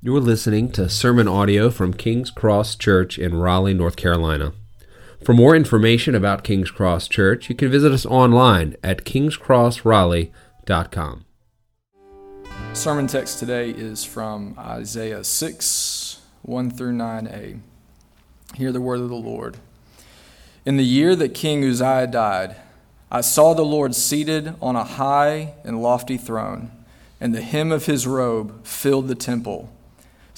You're listening to sermon audio from King's Cross Church in Raleigh, North Carolina. For more information about King's Cross Church, you can visit us online at kingscrossraleigh.com. Sermon text today is from Isaiah 6, 1 through 9a. Hear the word of the Lord. In the year that King Uzziah died, I saw the Lord seated on a high and lofty throne, and the hem of his robe filled the temple.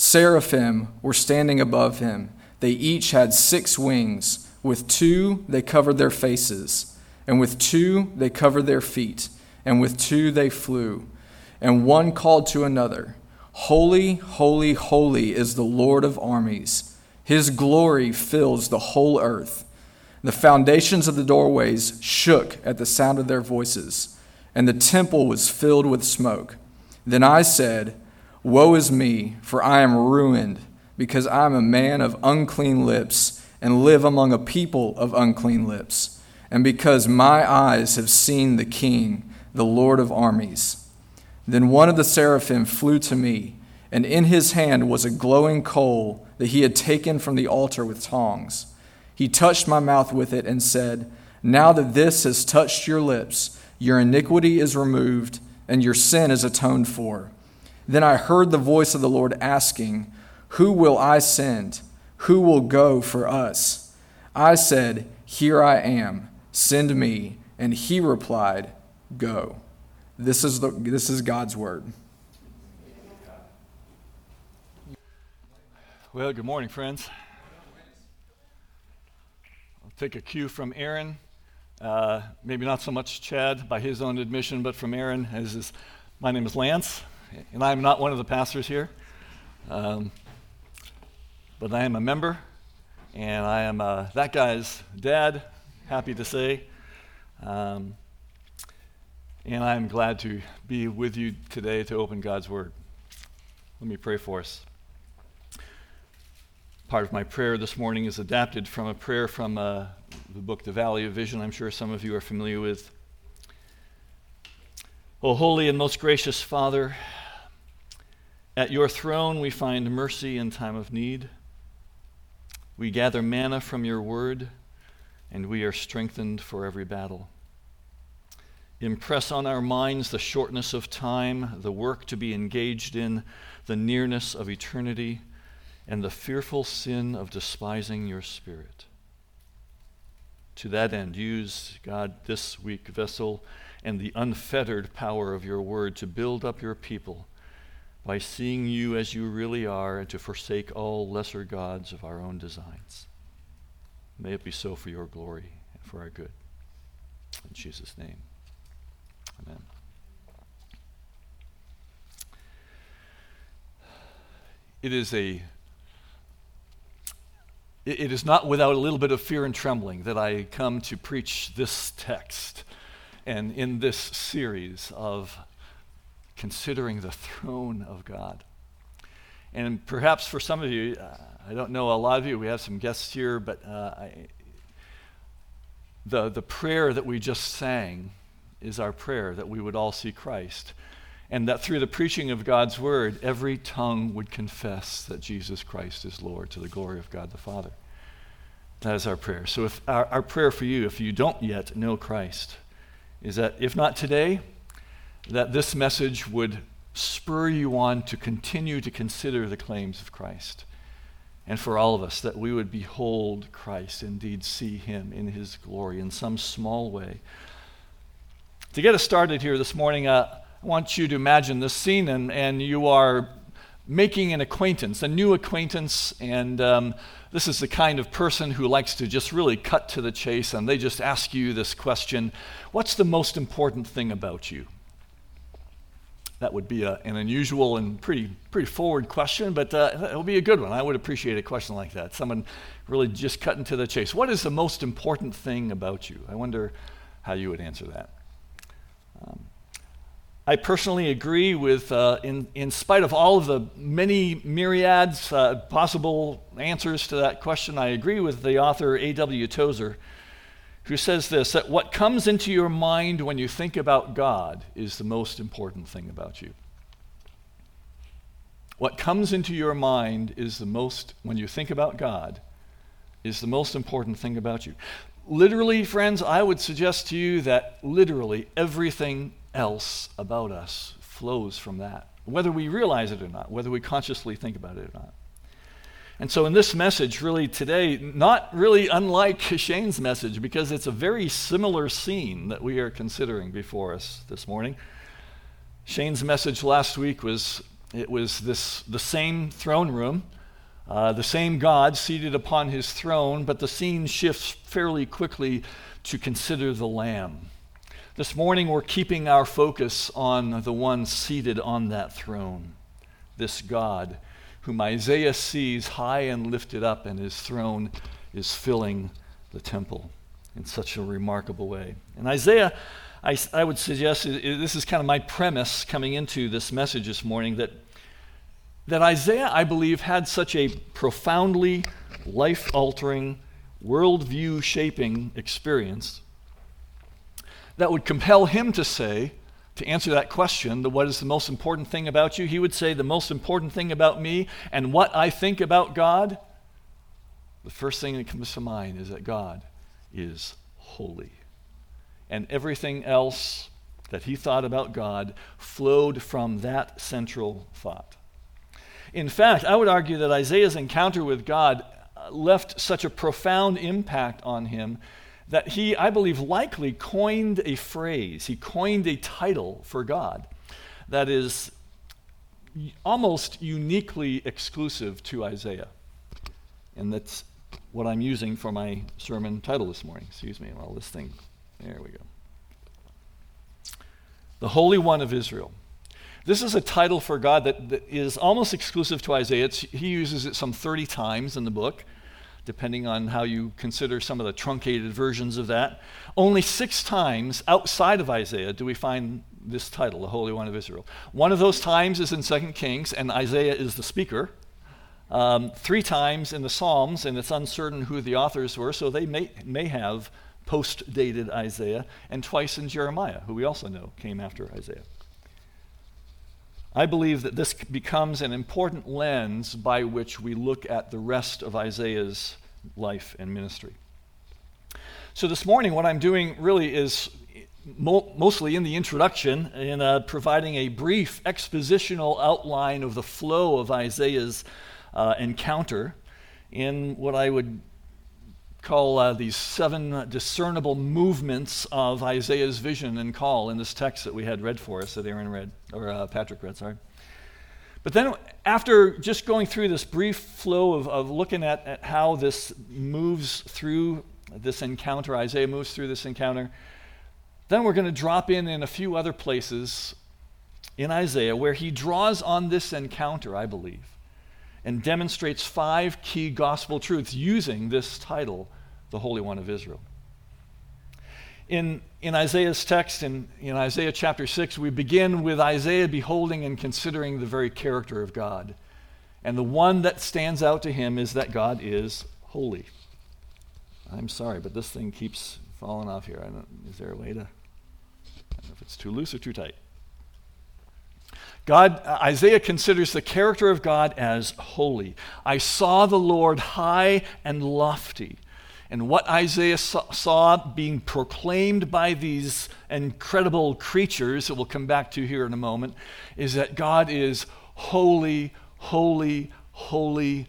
Seraphim were standing above him. They each had six wings. With two they covered their faces, and with two they covered their feet, and with two they flew. And one called to another, Holy, holy, holy is the Lord of armies. His glory fills the whole earth. The foundations of the doorways shook at the sound of their voices, and the temple was filled with smoke. Then I said, Woe is me, for I am ruined, because I am a man of unclean lips, and live among a people of unclean lips, and because my eyes have seen the King, the Lord of armies. Then one of the seraphim flew to me, and in his hand was a glowing coal that he had taken from the altar with tongs. He touched my mouth with it and said, Now that this has touched your lips, your iniquity is removed, and your sin is atoned for. Then I heard the voice of the Lord asking, Who will I send? Who will go for us? I said, Here I am, send me. And he replied, Go. This is, the, this is God's word. Well, good morning, friends. I'll take a cue from Aaron. Uh, maybe not so much Chad by his own admission, but from Aaron. As is, my name is Lance and I'm not one of the pastors here, um, but I am a member, and I am uh, that guy's dad, happy to say. Um, and I'm glad to be with you today to open God's Word. Let me pray for us. Part of my prayer this morning is adapted from a prayer from uh, the book The Valley of Vision, I'm sure some of you are familiar with. O holy and most gracious Father, at your throne we find mercy in time of need. We gather manna from your word, and we are strengthened for every battle. Impress on our minds the shortness of time, the work to be engaged in, the nearness of eternity, and the fearful sin of despising your Spirit. To that end, use, God, this weak vessel and the unfettered power of your word to build up your people by seeing you as you really are and to forsake all lesser gods of our own designs. May it be so for your glory and for our good. In Jesus' name, amen. It is a it is not without a little bit of fear and trembling that I come to preach this text and in this series of considering the throne of God. And perhaps for some of you, I don't know a lot of you, we have some guests here, but uh, I, the, the prayer that we just sang is our prayer that we would all see Christ. And that through the preaching of God's word, every tongue would confess that Jesus Christ is Lord to the glory of God the Father. That is our prayer. So, if our, our prayer for you, if you don't yet know Christ, is that if not today, that this message would spur you on to continue to consider the claims of Christ. And for all of us, that we would behold Christ, indeed see him in his glory in some small way. To get us started here this morning, uh, I want you to imagine this scene, and, and you are making an acquaintance, a new acquaintance, and um, this is the kind of person who likes to just really cut to the chase, and they just ask you this question What's the most important thing about you? That would be a, an unusual and pretty, pretty forward question, but uh, it will be a good one. I would appreciate a question like that. Someone really just cutting to the chase. What is the most important thing about you? I wonder how you would answer that. Um, I personally agree with, uh, in, in spite of all of the many myriads uh, possible answers to that question, I agree with the author A.W. Tozer who says this that what comes into your mind when you think about God is the most important thing about you. what comes into your mind is the most, when you think about God, is the most important thing about you. Literally, friends, I would suggest to you that literally everything else about us flows from that, whether we realize it or not, whether we consciously think about it or not. And so, in this message, really today, not really unlike Shane's message, because it's a very similar scene that we are considering before us this morning. Shane's message last week was it was this the same throne room uh, the same God seated upon his throne, but the scene shifts fairly quickly to consider the Lamb. This morning, we're keeping our focus on the one seated on that throne, this God whom Isaiah sees high and lifted up, and his throne is filling the temple in such a remarkable way. And Isaiah, I, I would suggest, this is kind of my premise coming into this message this morning that that Isaiah, I believe, had such a profoundly life altering, worldview shaping experience that would compel him to say, to answer that question, the what is the most important thing about you? He would say, the most important thing about me and what I think about God, the first thing that comes to mind is that God is holy. And everything else that he thought about God flowed from that central thought. In fact, I would argue that Isaiah's encounter with God left such a profound impact on him that he, I believe, likely coined a phrase, he coined a title for God that is almost uniquely exclusive to Isaiah. And that's what I'm using for my sermon title this morning. Excuse me, well, this thing, there we go. The Holy One of Israel. This is a title for God that, that is almost exclusive to Isaiah. It's, he uses it some 30 times in the book, depending on how you consider some of the truncated versions of that. Only six times outside of Isaiah do we find this title, the Holy One of Israel. One of those times is in 2 Kings, and Isaiah is the speaker. Um, three times in the Psalms, and it's uncertain who the authors were, so they may, may have post dated Isaiah, and twice in Jeremiah, who we also know came after Isaiah. I believe that this becomes an important lens by which we look at the rest of Isaiah's life and ministry. So, this morning, what I'm doing really is mo- mostly in the introduction, in uh, providing a brief expositional outline of the flow of Isaiah's uh, encounter in what I would call uh, these seven discernible movements of Isaiah's vision and call in this text that we had read for us that Aaron read, or uh, Patrick read, sorry. But then, after just going through this brief flow of, of looking at, at how this moves through this encounter, Isaiah moves through this encounter, then we're going to drop in in a few other places in Isaiah where he draws on this encounter, I believe and demonstrates five key gospel truths using this title, the Holy One of Israel. In, in Isaiah's text, in, in Isaiah chapter 6, we begin with Isaiah beholding and considering the very character of God. And the one that stands out to him is that God is holy. I'm sorry, but this thing keeps falling off here. is there a way to? I don't know if it's too loose or too tight. God, uh, Isaiah considers the character of God as holy. I saw the Lord high and lofty. And what Isaiah saw being proclaimed by these incredible creatures that we'll come back to here in a moment is that God is holy, holy, holy.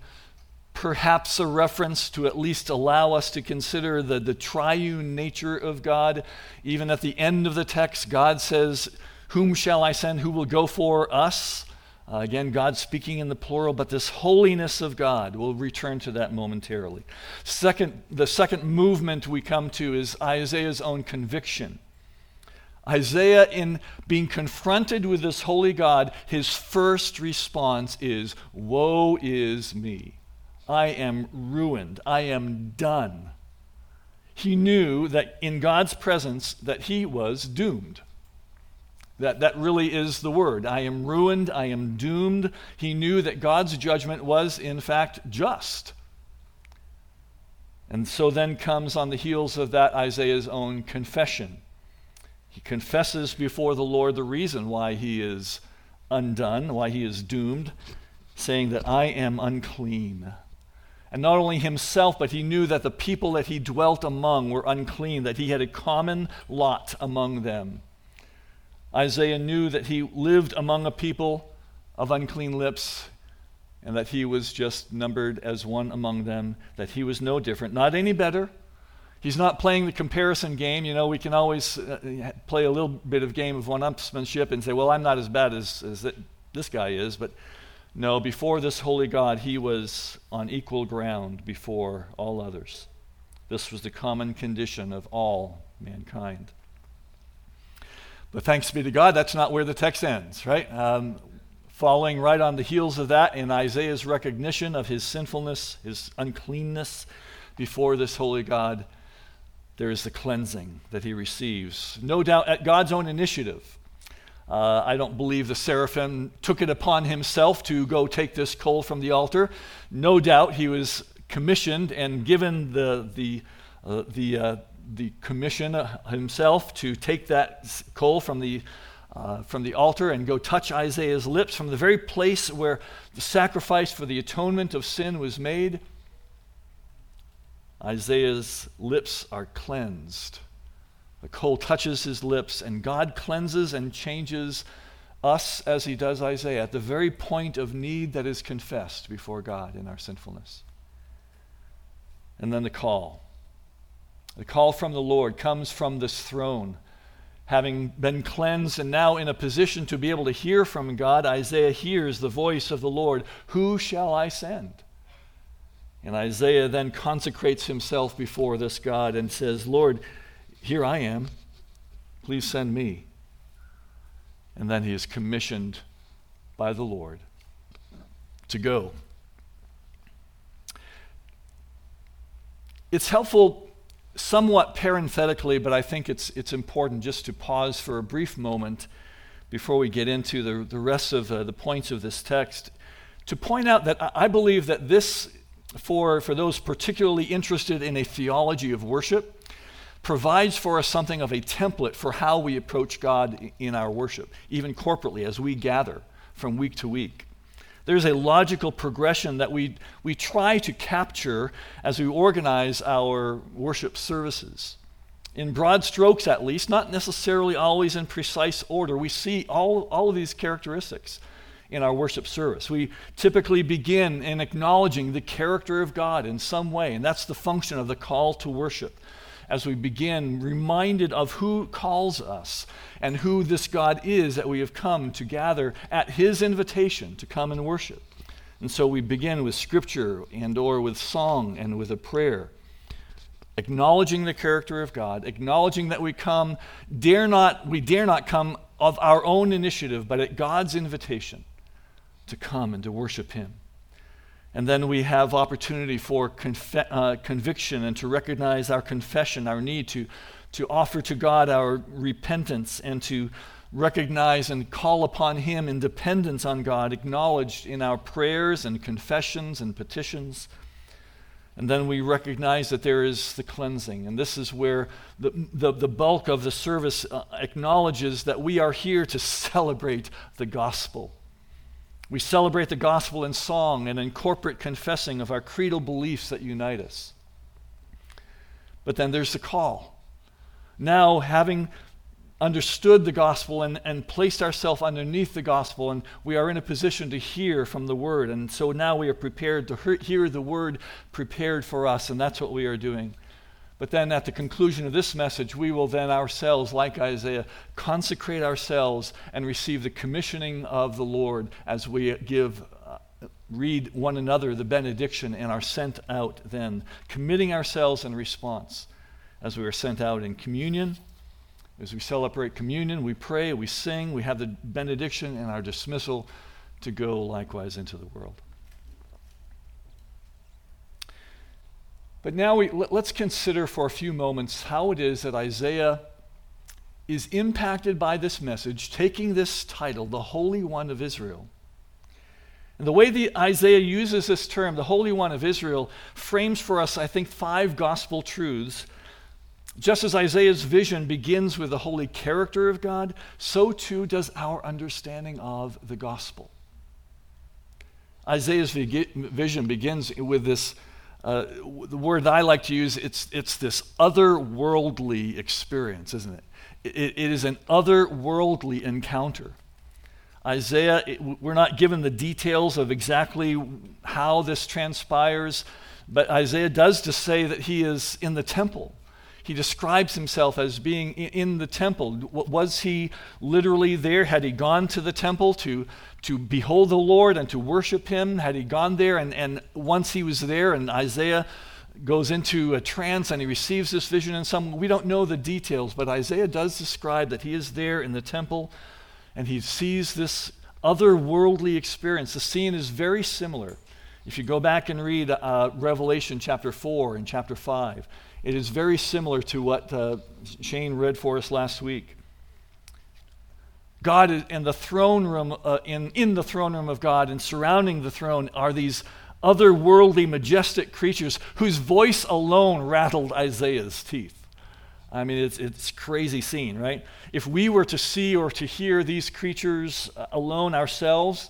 Perhaps a reference to at least allow us to consider the, the triune nature of God. Even at the end of the text, God says, whom shall I send? Who will go for us? Uh, again, God speaking in the plural, but this holiness of God, we'll return to that momentarily. Second, the second movement we come to is Isaiah's own conviction. Isaiah, in being confronted with this holy God, his first response is, Woe is me. I am ruined. I am done. He knew that in God's presence that he was doomed. That, that really is the word. I am ruined. I am doomed. He knew that God's judgment was, in fact, just. And so then comes on the heels of that Isaiah's own confession. He confesses before the Lord the reason why he is undone, why he is doomed. saying that I am unclean. And not only himself, but he knew that the people that he dwelt among were unclean, that he had a common lot among them. Isaiah knew that he lived among a people of unclean lips and that he was just numbered as one among them, that he was no different, not any better. He's not playing the comparison game. You know, we can always uh, play a little bit of game of one upsmanship and say, well, I'm not as bad as, as this guy is, but no, before this holy God, he was on equal ground before all others. This was the common condition of all mankind. But thanks be to God, that's not where the text ends, right? Um, following right on the heels of that, in Isaiah's recognition of his sinfulness, his uncleanness before this holy God, there is the cleansing that he receives. No doubt at God's own initiative. Uh, I don't believe the seraphim took it upon himself to go take this coal from the altar. No doubt he was commissioned and given the, the, uh, the, uh, the commission himself to take that coal from the, uh, from the altar and go touch Isaiah's lips from the very place where the sacrifice for the atonement of sin was made. Isaiah's lips are cleansed. The coal touches his lips, and God cleanses and changes us as he does Isaiah at the very point of need that is confessed before God in our sinfulness. And then the call. The call from the Lord comes from this throne. Having been cleansed and now in a position to be able to hear from God, Isaiah hears the voice of the Lord Who shall I send? And Isaiah then consecrates himself before this God and says, Lord, here I am. Please send me. And then he is commissioned by the Lord to go. It's helpful, somewhat parenthetically, but I think it's, it's important just to pause for a brief moment before we get into the, the rest of uh, the points of this text to point out that I believe that this, for, for those particularly interested in a theology of worship, provides for us something of a template for how we approach God in our worship, even corporately as we gather from week to week. There's a logical progression that we, we try to capture as we organize our worship services. In broad strokes, at least, not necessarily always in precise order, we see all, all of these characteristics in our worship service. We typically begin in acknowledging the character of God in some way, and that's the function of the call to worship as we begin, reminded of who calls us and who this God is that we have come to gather at his invitation to come and worship. And so we begin with scripture and or with song and with a prayer acknowledging the character of God, acknowledging that we come dare not we dare not come of our own initiative, but at God's invitation to come and to worship him. And then we have opportunity for conf- uh, conviction and to recognize our confession, our need to, to offer to God our repentance and to recognize and call upon Him in dependence on God, acknowledged in our prayers and confessions and petitions. And then we recognize that there is the cleansing. And this is where the, the, the bulk of the service uh, acknowledges that we are here to celebrate the gospel we celebrate the gospel in song and in corporate confessing of our creedal beliefs that unite us. But then there's the call. Now, having understood the gospel and, and placed ourselves underneath the gospel, and we are in a position to hear from the word. And so now we are prepared to hear the word prepared for us, and that's what we are doing. But then at the conclusion of this message, we will then ourselves, like Isaiah, consecrate ourselves and receive the commissioning of the Lord as we give, uh, read one another the benediction and are sent out then, committing ourselves in response as we are sent out in communion. As we celebrate communion, we pray, we sing, we have the benediction and our dismissal to go likewise into the world. But now we, let's consider for a few moments how it is that Isaiah is impacted by this message, taking this title, the Holy One of Israel. And the way the Isaiah uses this term, the Holy One of Israel, frames for us, I think, five gospel truths. Just as Isaiah's vision begins with the holy character of God, so too does our understanding of the gospel. Isaiah's vision begins with this, uh, the word that I like to use, it's, it's this otherworldly experience, isn't it? it? It is an otherworldly encounter. Isaiah, it, we're not given the details of exactly how this transpires, but Isaiah does just say that he is in the temple. He describes himself as being in the temple. Was he literally there? Had he gone to the temple to, to behold the Lord and to worship him? Had he gone there? And, and once he was there, and Isaiah goes into a trance and he receives this vision in some we don't know the details but isaiah does describe that he is there in the temple and he sees this otherworldly experience. The scene is very similar. If you go back and read uh, Revelation chapter 4 and chapter 5, it is very similar to what uh, Shane read for us last week. God is in the throne room, uh, in, in the throne room of God, and surrounding the throne are these otherworldly, majestic creatures whose voice alone rattled Isaiah's teeth. I mean, it's it's crazy scene, right? If we were to see or to hear these creatures uh, alone ourselves,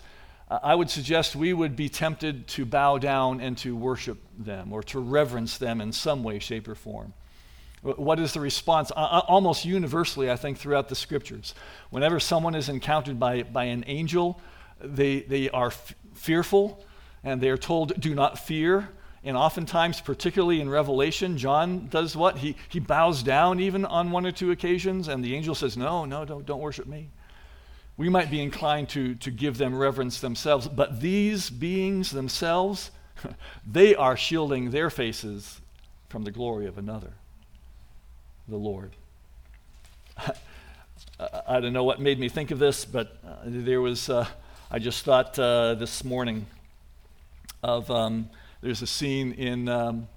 uh, I would suggest we would be tempted to bow down and to worship them or to reverence them in some way, shape, or form. What is the response? Almost universally, I think, throughout the scriptures. Whenever someone is encountered by, by an angel, they, they are f- fearful and they are told, Do not fear. And oftentimes, particularly in Revelation, John does what? He, he bows down even on one or two occasions, and the angel says, No, no, don't, don't worship me. We might be inclined to, to give them reverence themselves, but these beings themselves, they are shielding their faces from the glory of another, the Lord. I don't know what made me think of this, but uh, there was, uh, I just thought uh, this morning of. Um, there's a scene in, um,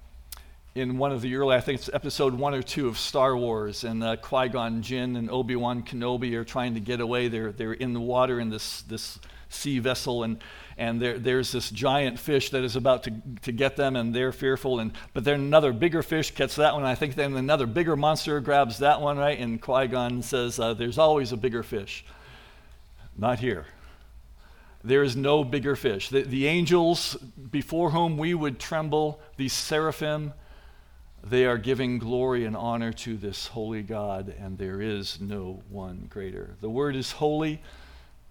in one of the early, I think it's episode one or two of Star Wars, and uh, Qui Gon Jinn and Obi Wan Kenobi are trying to get away. They're, they're in the water in this, this sea vessel, and, and there, there's this giant fish that is about to, to get them, and they're fearful. And, but then another bigger fish gets that one. I think then another bigger monster grabs that one, right? And Qui Gon says, uh, There's always a bigger fish. Not here. There is no bigger fish. The, the angels before whom we would tremble, these seraphim, they are giving glory and honor to this holy God, and there is no one greater. The word is holy.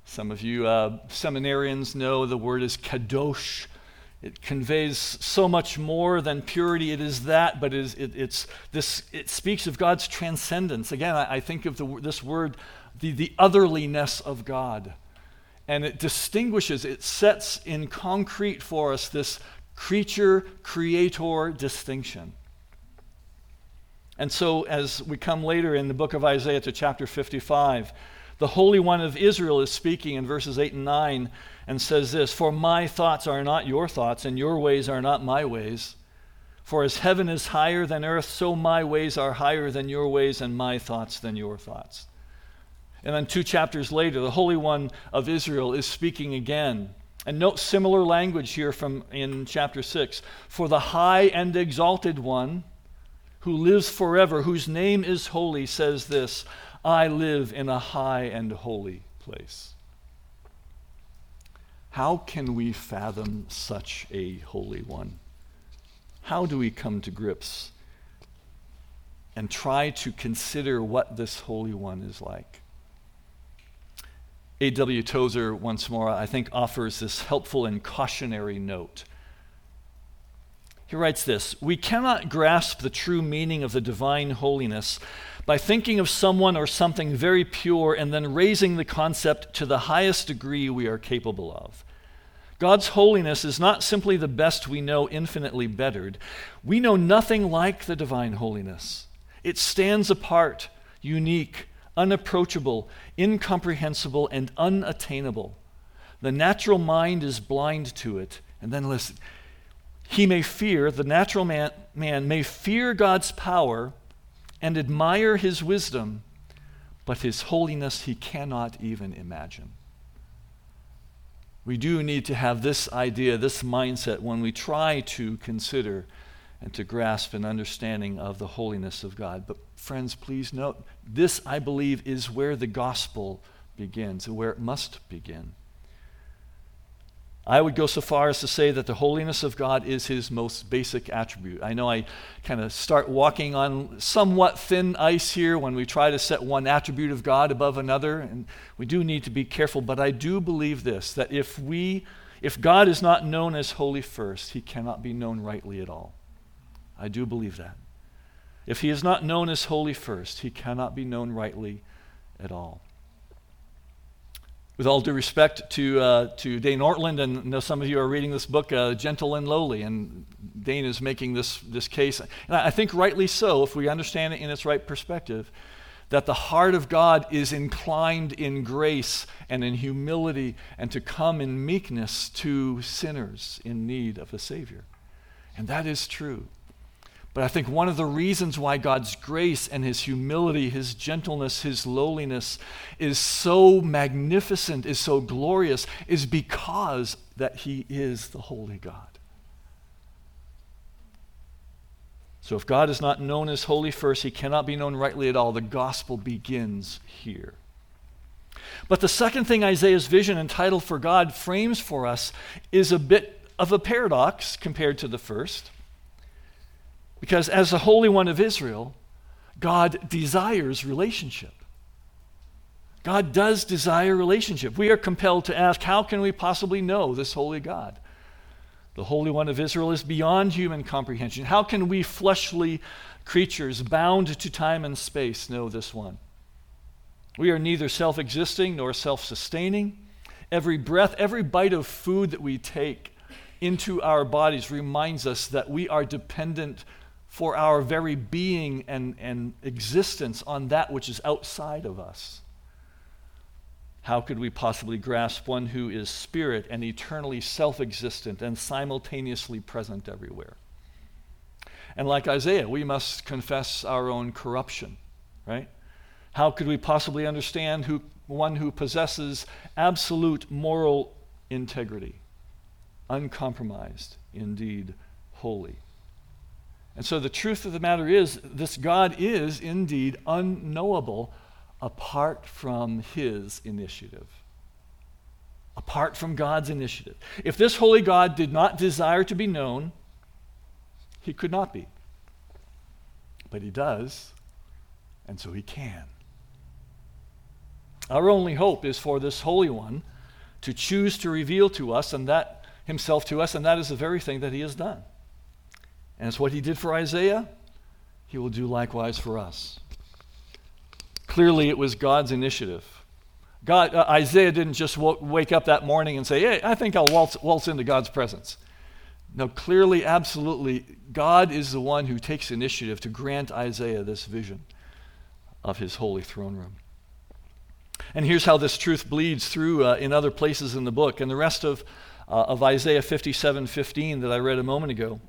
Some of you uh, seminarians know the word is kadosh. It conveys so much more than purity. It is that, but it, is, it, it's this, it speaks of God's transcendence. Again, I, I think of the, this word, the, the otherliness of God and it distinguishes, it sets in concrete for us this creature creator distinction. And so, as we come later in the book of Isaiah to chapter 55, the Holy One of Israel is speaking in verses 8 and 9 and says this For my thoughts are not your thoughts, and your ways are not my ways. For as heaven is higher than earth, so my ways are higher than your ways, and my thoughts than your thoughts. And then two chapters later, the Holy One of Israel is speaking again. And note similar language here from in chapter 6. For the high and exalted one who lives forever, whose name is holy, says this I live in a high and holy place. How can we fathom such a holy one? How do we come to grips and try to consider what this holy one is like? A.W. Tozer, once more, I think offers this helpful and cautionary note. He writes this We cannot grasp the true meaning of the divine holiness by thinking of someone or something very pure and then raising the concept to the highest degree we are capable of. God's holiness is not simply the best we know, infinitely bettered. We know nothing like the divine holiness. It stands apart, unique, unapproachable, incomprehensible, and unattainable. The natural mind is blind to it. And then listen he may fear, the natural man, man may fear God's power and admire his wisdom, but his holiness he cannot even imagine. We do need to have this idea, this mindset, when we try to consider and to grasp an understanding of the holiness of God. But, friends, please note this, I believe, is where the gospel begins, and where it must begin. I would go so far as to say that the holiness of God is his most basic attribute. I know I kind of start walking on somewhat thin ice here when we try to set one attribute of God above another, and we do need to be careful, but I do believe this that if we if God is not known as holy first, he cannot be known rightly at all. I do believe that. If he is not known as holy first, he cannot be known rightly at all. With all due respect to, uh, to Dane Ortlund, and I know some of you are reading this book, uh, Gentle and Lowly, and Dane is making this, this case, and I think rightly so, if we understand it in its right perspective, that the heart of God is inclined in grace and in humility and to come in meekness to sinners in need of a Savior. And that is true. But I think one of the reasons why God's grace and his humility, his gentleness, his lowliness is so magnificent, is so glorious, is because that he is the holy God. So if God is not known as holy first, he cannot be known rightly at all. The gospel begins here. But the second thing Isaiah's vision entitled for God frames for us is a bit of a paradox compared to the first. Because as the Holy One of Israel, God desires relationship. God does desire relationship. We are compelled to ask, how can we possibly know this holy God? The Holy One of Israel is beyond human comprehension. How can we fleshly creatures bound to time and space know this one? We are neither self existing nor self sustaining. Every breath, every bite of food that we take into our bodies reminds us that we are dependent for our very being and, and existence on that which is outside of us. How could we possibly grasp one who is spirit and eternally self existent and simultaneously present everywhere? And like Isaiah, we must confess our own corruption, right? How could we possibly understand who, one who possesses absolute moral integrity, uncompromised, indeed holy? And so the truth of the matter is, this God is indeed unknowable apart from his initiative. Apart from God's initiative. If this holy God did not desire to be known, he could not be. But he does, and so he can. Our only hope is for this Holy One to choose to reveal to us and that himself to us, and that is the very thing that he has done. And it's what he did for Isaiah, he will do likewise for us. Clearly, it was God's initiative. God, uh, Isaiah didn't just w- wake up that morning and say, Hey, I think I'll waltz, waltz into God's presence. No, clearly, absolutely, God is the one who takes initiative to grant Isaiah this vision of his holy throne room. And here's how this truth bleeds through uh, in other places in the book. And the rest of, uh, of Isaiah 57 15 that I read a moment ago.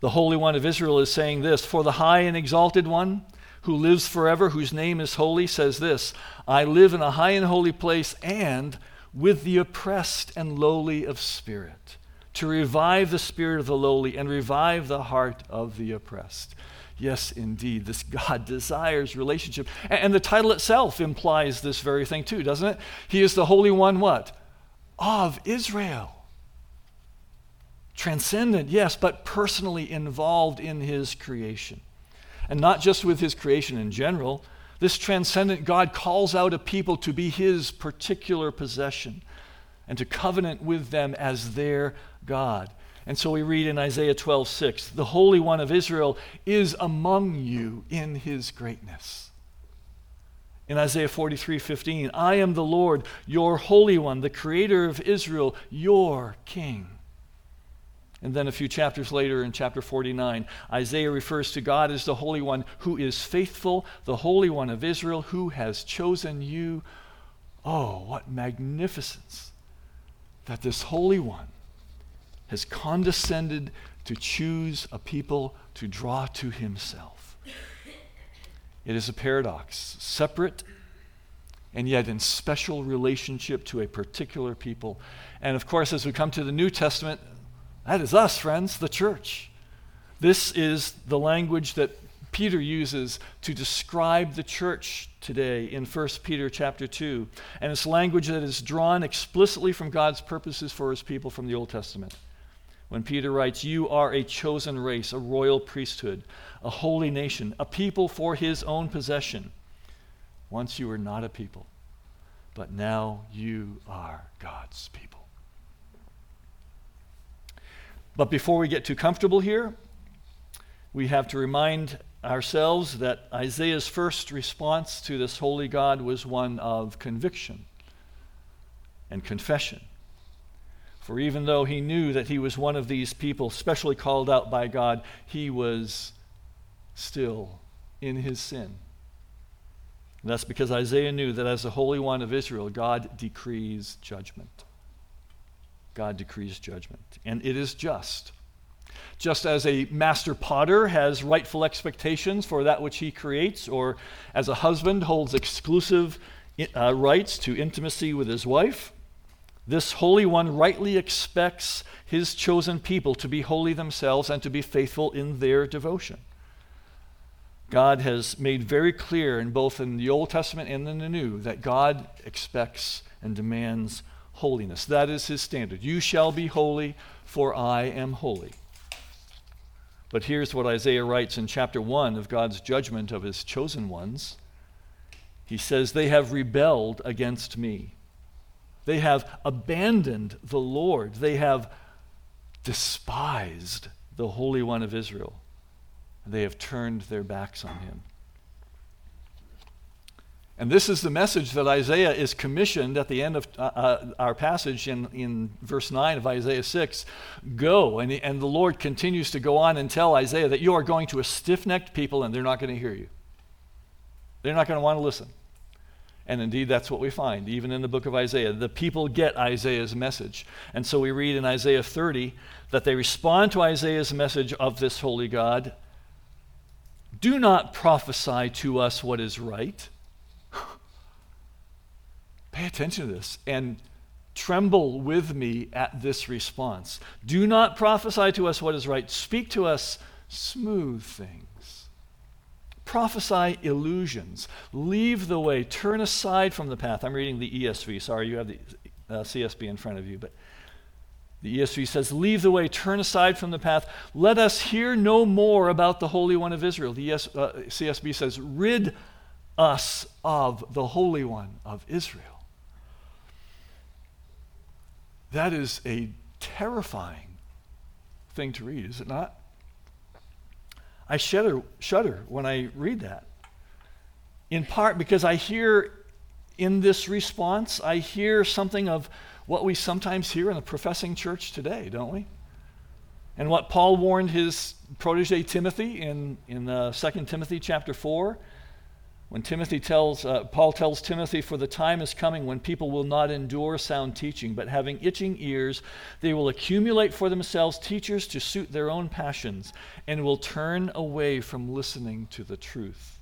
The Holy One of Israel is saying this For the high and exalted one who lives forever, whose name is holy, says this I live in a high and holy place and with the oppressed and lowly of spirit, to revive the spirit of the lowly and revive the heart of the oppressed. Yes, indeed, this God desires relationship. And the title itself implies this very thing too, doesn't it? He is the Holy One, what? Of Israel. Transcendent, yes, but personally involved in his creation. And not just with his creation in general. This transcendent God calls out a people to be his particular possession and to covenant with them as their God. And so we read in Isaiah 12, 6, the Holy One of Israel is among you in his greatness. In Isaiah 43, 15, I am the Lord, your Holy One, the Creator of Israel, your King. And then a few chapters later, in chapter 49, Isaiah refers to God as the Holy One who is faithful, the Holy One of Israel who has chosen you. Oh, what magnificence that this Holy One has condescended to choose a people to draw to himself. It is a paradox, separate and yet in special relationship to a particular people. And of course, as we come to the New Testament, that is us, friends, the church. This is the language that Peter uses to describe the church today in 1 Peter chapter 2. And it's language that is drawn explicitly from God's purposes for his people from the Old Testament. When Peter writes, You are a chosen race, a royal priesthood, a holy nation, a people for his own possession. Once you were not a people, but now you are God's people. But before we get too comfortable here, we have to remind ourselves that Isaiah's first response to this holy God was one of conviction and confession. For even though he knew that he was one of these people specially called out by God, he was still in his sin. And that's because Isaiah knew that as the Holy One of Israel, God decrees judgment. God decrees judgment. And it is just. Just as a master potter has rightful expectations for that which he creates, or as a husband holds exclusive uh, rights to intimacy with his wife, this Holy One rightly expects his chosen people to be holy themselves and to be faithful in their devotion. God has made very clear in both in the Old Testament and in the New that God expects and demands holiness. That is his standard. You shall be holy, for I am holy. But here's what Isaiah writes in chapter 1 of God's judgment of his chosen ones. He says, They have rebelled against me. They have abandoned the Lord. They have despised the Holy One of Israel. They have turned their backs on him. And this is the message that Isaiah is commissioned at the end of uh, uh, our passage in, in verse 9 of Isaiah 6. Go. And, and the Lord continues to go on and tell Isaiah that you are going to a stiff necked people and they're not going to hear you. They're not going to want to listen. And indeed, that's what we find, even in the book of Isaiah. The people get Isaiah's message. And so we read in Isaiah 30 that they respond to Isaiah's message of this holy God Do not prophesy to us what is right Pay attention to this and tremble with me at this response. Do not prophesy to us what is right, speak to us smooth things. Prophesy illusions. Leave the way. Turn aside from the path. I'm reading the ESV. Sorry, you have the uh, CSB in front of you, but the ESV says, Leave the way, turn aside from the path. Let us hear no more about the Holy One of Israel. The ES, uh, CSB says, Rid us of the Holy One of Israel. That is a terrifying thing to read, is it not? I shudder, shudder when I read that. In part because I hear in this response, I hear something of what we sometimes hear in the professing church today, don't we? And what Paul warned his protege Timothy in, in uh, 2 Timothy chapter 4 when Timothy tells, uh, Paul tells Timothy, For the time is coming when people will not endure sound teaching, but having itching ears, they will accumulate for themselves teachers to suit their own passions, and will turn away from listening to the truth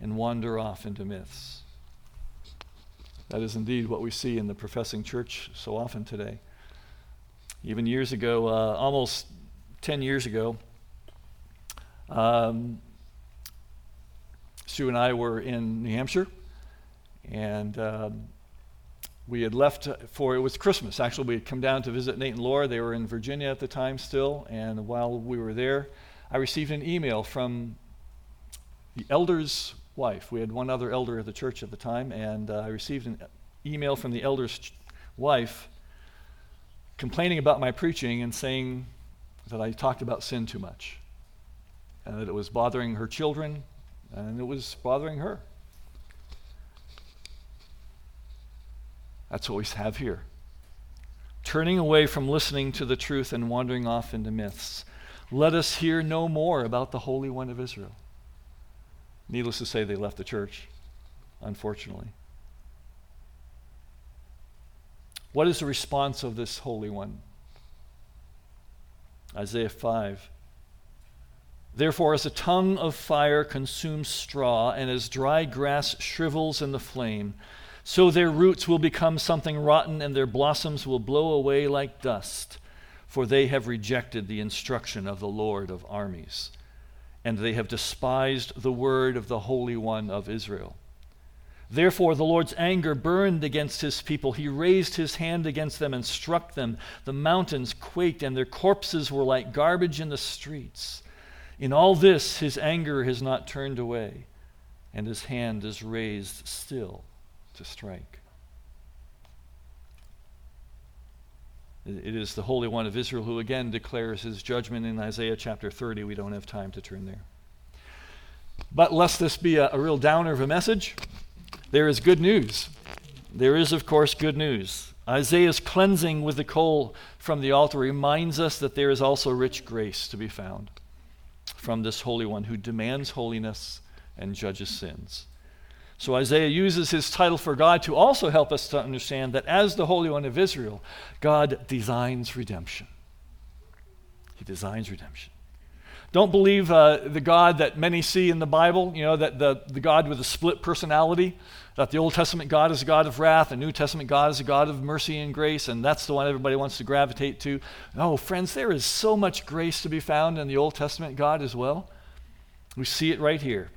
and wander off into myths. That is indeed what we see in the professing church so often today. Even years ago, uh, almost 10 years ago, um, Sue and I were in New Hampshire, and um, we had left for it was Christmas. Actually, we had come down to visit Nate and Laura. They were in Virginia at the time still, and while we were there, I received an email from the elder's wife. We had one other elder at the church at the time, and uh, I received an email from the elder's ch- wife complaining about my preaching and saying that I talked about sin too much, and that it was bothering her children and it was bothering her. That's what we have here. Turning away from listening to the truth and wandering off into myths. Let us hear no more about the Holy One of Israel. Needless to say, they left the church, unfortunately. What is the response of this Holy One? Isaiah 5 Therefore, as a tongue of fire consumes straw, and as dry grass shrivels in the flame, so their roots will become something rotten, and their blossoms will blow away like dust, for they have rejected the instruction of the Lord of armies, and they have despised the word of the Holy One of Israel. Therefore, the Lord's anger burned against his people. He raised his hand against them and struck them. The mountains quaked, and their corpses were like garbage in the streets. In all this, his anger has not turned away, and his hand is raised still to strike. It is the Holy One of Israel who again declares his judgment in Isaiah chapter 30. We don't have time to turn there. But lest this be a, a real downer of a message, there is good news. There is, of course, good news. Isaiah's cleansing with the coal from the altar reminds us that there is also rich grace to be found from this Holy One who demands holiness and judges sins. So Isaiah uses his title for God to also help us to understand that as the Holy One of Israel, God designs redemption. He designs redemption. Don't believe uh, the God that many see in the Bible, you know, that the, the God with a split personality, that the Old Testament God is a God of wrath, the New Testament God is a God of mercy and grace, and that's the one everybody wants to gravitate to. Oh, friends, there is so much grace to be found in the Old Testament God as well. We see it right here.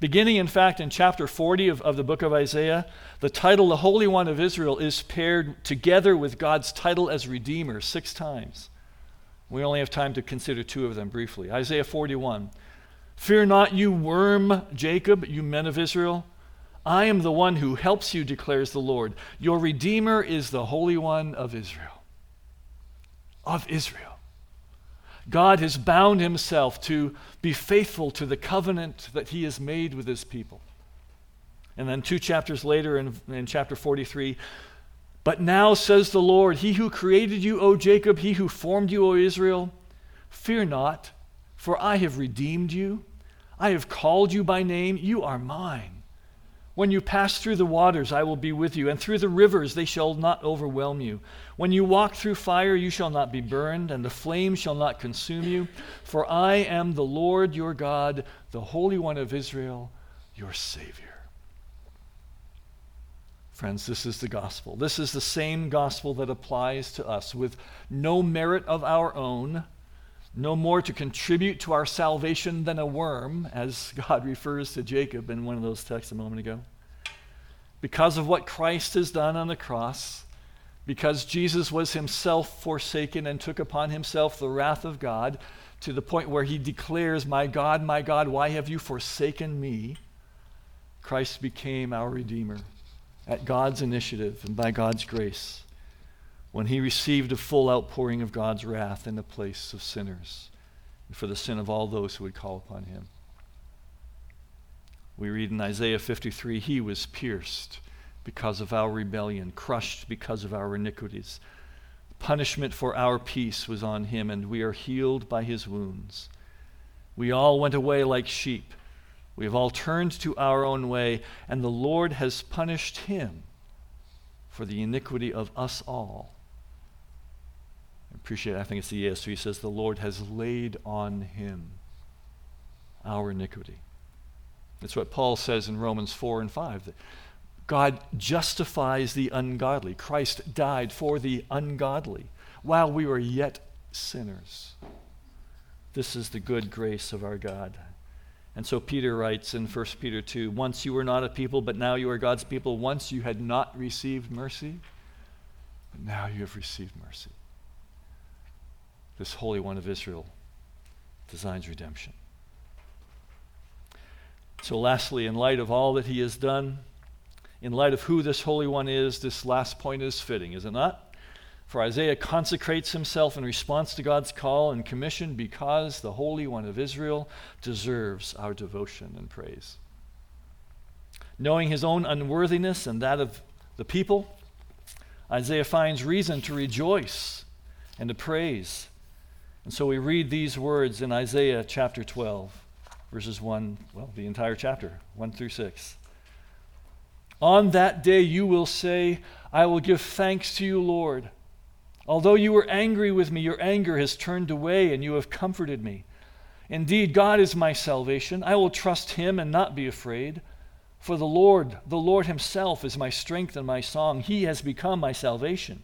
Beginning, in fact, in chapter 40 of, of the book of Isaiah, the title, the Holy One of Israel, is paired together with God's title as Redeemer six times. We only have time to consider two of them briefly. Isaiah 41 Fear not, you worm, Jacob, you men of Israel. I am the one who helps you, declares the Lord. Your Redeemer is the Holy One of Israel. Of Israel. God has bound himself to be faithful to the covenant that he has made with his people. And then two chapters later, in, in chapter 43, but now says the Lord, He who created you, O Jacob, He who formed you, O Israel, fear not, for I have redeemed you. I have called you by name. You are mine. When you pass through the waters, I will be with you, and through the rivers, they shall not overwhelm you. When you walk through fire, you shall not be burned, and the flame shall not consume you. For I am the Lord your God, the Holy One of Israel, your Savior. Friends, this is the gospel. This is the same gospel that applies to us with no merit of our own, no more to contribute to our salvation than a worm, as God refers to Jacob in one of those texts a moment ago. Because of what Christ has done on the cross, because Jesus was himself forsaken and took upon himself the wrath of God to the point where he declares, My God, my God, why have you forsaken me? Christ became our Redeemer at God's initiative and by God's grace when he received a full outpouring of God's wrath in the place of sinners and for the sin of all those who would call upon him. We read in Isaiah 53 He was pierced because of our rebellion, crushed because of our iniquities. Punishment for our peace was on him, and we are healed by his wounds. We all went away like sheep we have all turned to our own way, and the Lord has punished him for the iniquity of us all. Appreciate, I think it's the ESV says, the Lord has laid on him our iniquity. That's what Paul says in Romans 4 and 5 that God justifies the ungodly. Christ died for the ungodly while we were yet sinners. This is the good grace of our God. And so Peter writes in 1 Peter 2 Once you were not a people, but now you are God's people. Once you had not received mercy, but now you have received mercy. This Holy One of Israel designs redemption. So, lastly, in light of all that he has done, in light of who this Holy One is, this last point is fitting, is it not? For Isaiah consecrates himself in response to God's call and commission because the Holy One of Israel deserves our devotion and praise. Knowing his own unworthiness and that of the people, Isaiah finds reason to rejoice and to praise. And so we read these words in Isaiah chapter 12, verses 1, well, the entire chapter, 1 through 6. On that day you will say, I will give thanks to you, Lord. Although you were angry with me, your anger has turned away, and you have comforted me. Indeed, God is my salvation. I will trust him and not be afraid. For the Lord, the Lord himself, is my strength and my song. He has become my salvation.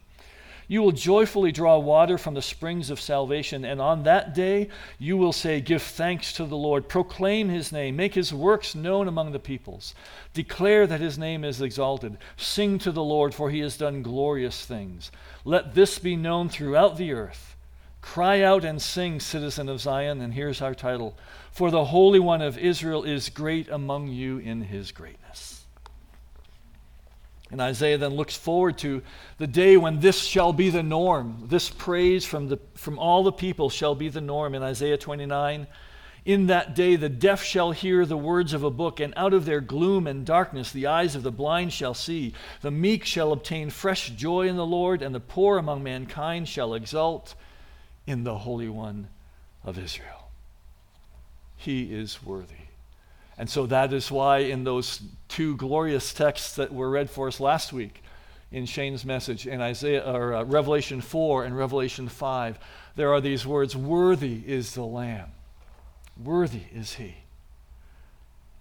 You will joyfully draw water from the springs of salvation, and on that day you will say, Give thanks to the Lord, proclaim his name, make his works known among the peoples, declare that his name is exalted, sing to the Lord, for he has done glorious things. Let this be known throughout the earth. Cry out and sing, citizen of Zion, and here's our title For the Holy One of Israel is great among you in his greatness. And Isaiah then looks forward to the day when this shall be the norm. This praise from, the, from all the people shall be the norm. In Isaiah 29, in that day the deaf shall hear the words of a book, and out of their gloom and darkness the eyes of the blind shall see. The meek shall obtain fresh joy in the Lord, and the poor among mankind shall exult in the Holy One of Israel. He is worthy. And so that is why, in those two glorious texts that were read for us last week in Shane's message, in Isaiah or uh, Revelation 4 and Revelation 5, there are these words Worthy is the Lamb, worthy is He.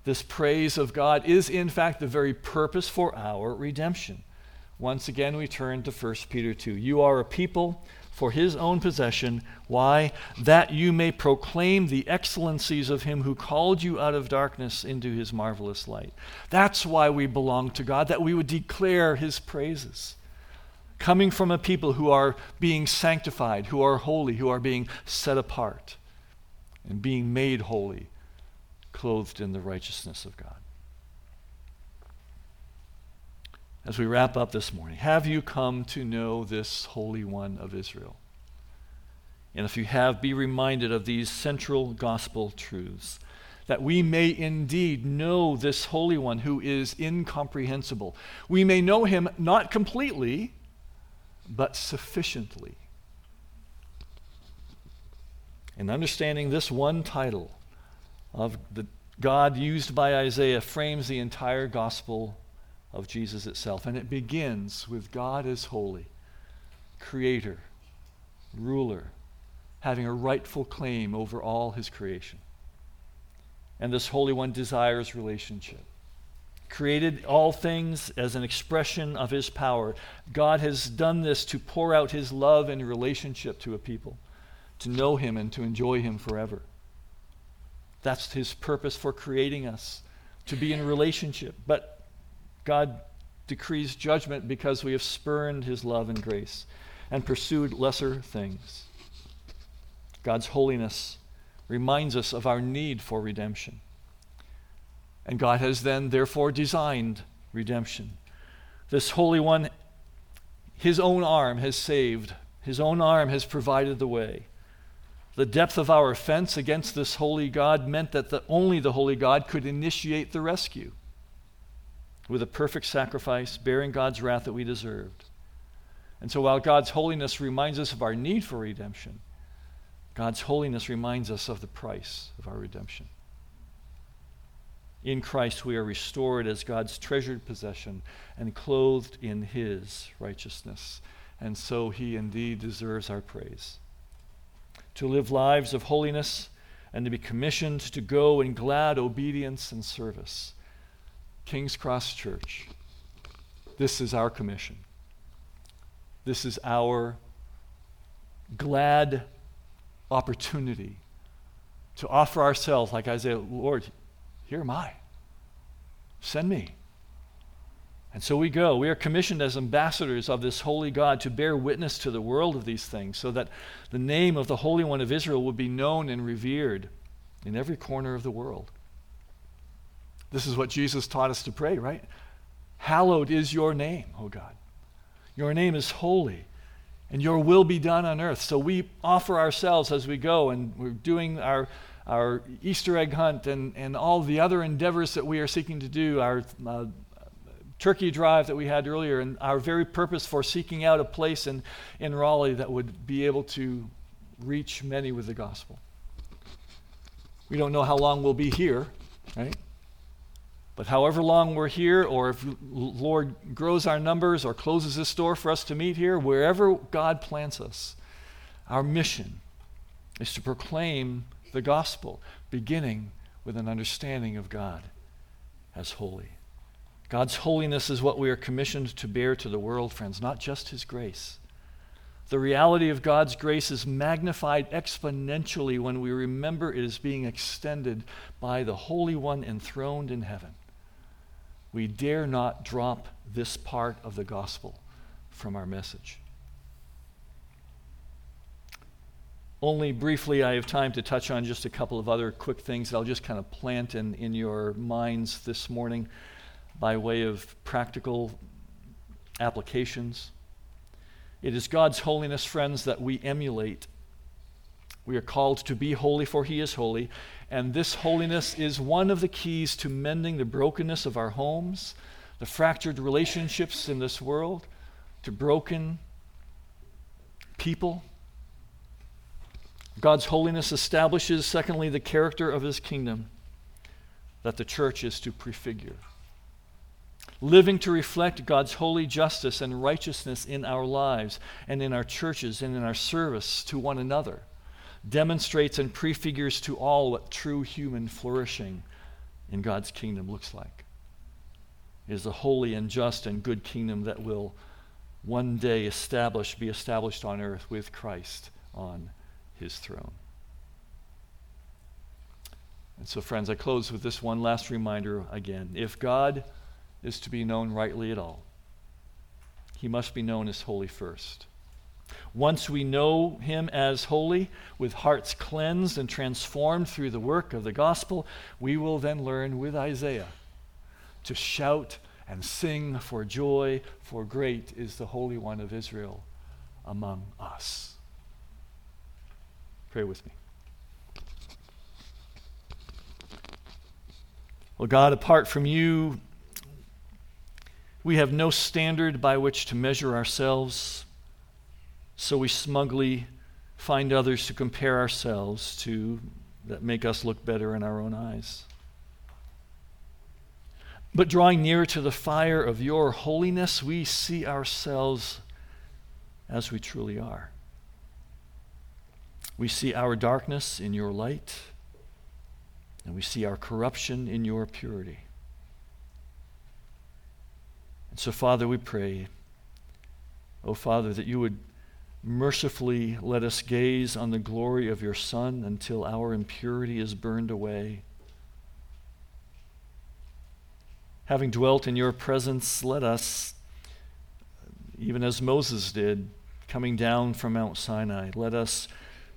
This praise of God is, in fact, the very purpose for our redemption. Once again, we turn to 1 Peter 2. You are a people for his own possession. Why? That you may proclaim the excellencies of him who called you out of darkness into his marvelous light. That's why we belong to God, that we would declare his praises. Coming from a people who are being sanctified, who are holy, who are being set apart, and being made holy, clothed in the righteousness of God. As we wrap up this morning, have you come to know this Holy One of Israel? And if you have, be reminded of these central gospel truths that we may indeed know this Holy One who is incomprehensible. We may know him not completely, but sufficiently. And understanding this one title of the God used by Isaiah frames the entire gospel of Jesus itself. And it begins with God as holy, creator, ruler, having a rightful claim over all his creation. And this Holy One desires relationship. Created all things as an expression of his power. God has done this to pour out his love and relationship to a people, to know him and to enjoy him forever. That's his purpose for creating us, to be in relationship. But God decrees judgment because we have spurned his love and grace and pursued lesser things. God's holiness reminds us of our need for redemption. And God has then, therefore, designed redemption. This Holy One, his own arm has saved, his own arm has provided the way. The depth of our offense against this holy God meant that the, only the holy God could initiate the rescue with a perfect sacrifice, bearing God's wrath that we deserved. And so while God's holiness reminds us of our need for redemption, God's holiness reminds us of the price of our redemption. In Christ, we are restored as God's treasured possession and clothed in His righteousness. And so He indeed deserves our praise. To live lives of holiness and to be commissioned to go in glad obedience and service King's Cross Church, this is our commission. This is our glad opportunity to offer ourselves, like Isaiah, Lord, here am I. Send me. And so we go. We are commissioned as ambassadors of this holy God to bear witness to the world of these things so that the name of the Holy One of Israel will be known and revered in every corner of the world. This is what Jesus taught us to pray, right? Hallowed is your name, O God. Your name is holy, and your will be done on earth. So we offer ourselves as we go, and we're doing our, our Easter egg hunt and, and all the other endeavors that we are seeking to do, our uh, turkey drive that we had earlier, and our very purpose for seeking out a place in, in Raleigh that would be able to reach many with the gospel. We don't know how long we'll be here, right? But however long we're here, or if Lord grows our numbers or closes this door for us to meet here, wherever God plants us, our mission is to proclaim the gospel, beginning with an understanding of God as holy. God's holiness is what we are commissioned to bear to the world, friends, not just His grace. The reality of God's grace is magnified exponentially when we remember it is being extended by the Holy One enthroned in heaven. We dare not drop this part of the gospel from our message. Only briefly, I have time to touch on just a couple of other quick things that I'll just kind of plant in, in your minds this morning by way of practical applications. It is God's holiness, friends, that we emulate. We are called to be holy, for He is holy. And this holiness is one of the keys to mending the brokenness of our homes, the fractured relationships in this world, to broken people God's holiness establishes, secondly, the character of his kingdom that the church is to prefigure. Living to reflect God's holy justice and righteousness in our lives and in our churches and in our service to one another demonstrates and prefigures to all what true human flourishing in God's kingdom looks like. It is a holy and just and good kingdom that will one day establish, be established on earth with Christ on his throne. And so, friends, I close with this one last reminder again. If God is to be known rightly at all, he must be known as holy first. Once we know him as holy, with hearts cleansed and transformed through the work of the gospel, we will then learn with Isaiah to shout and sing for joy, for great is the Holy One of Israel among us. Pray with me. Well, God, apart from you, we have no standard by which to measure ourselves, so we smugly find others to compare ourselves to that make us look better in our own eyes. But drawing near to the fire of your holiness, we see ourselves as we truly are. We see our darkness in your light, and we see our corruption in your purity. And so, Father, we pray, oh Father, that you would mercifully let us gaze on the glory of your Son until our impurity is burned away. Having dwelt in your presence, let us, even as Moses did, coming down from Mount Sinai, let us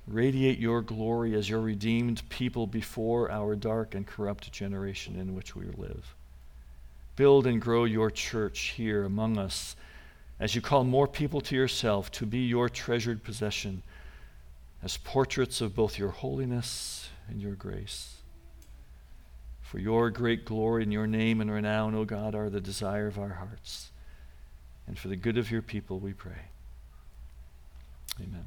Radiate your glory as your redeemed people before our dark and corrupt generation in which we live. Build and grow your church here among us as you call more people to yourself to be your treasured possession as portraits of both your holiness and your grace. For your great glory and your name and renown, O God, are the desire of our hearts. And for the good of your people, we pray. Amen.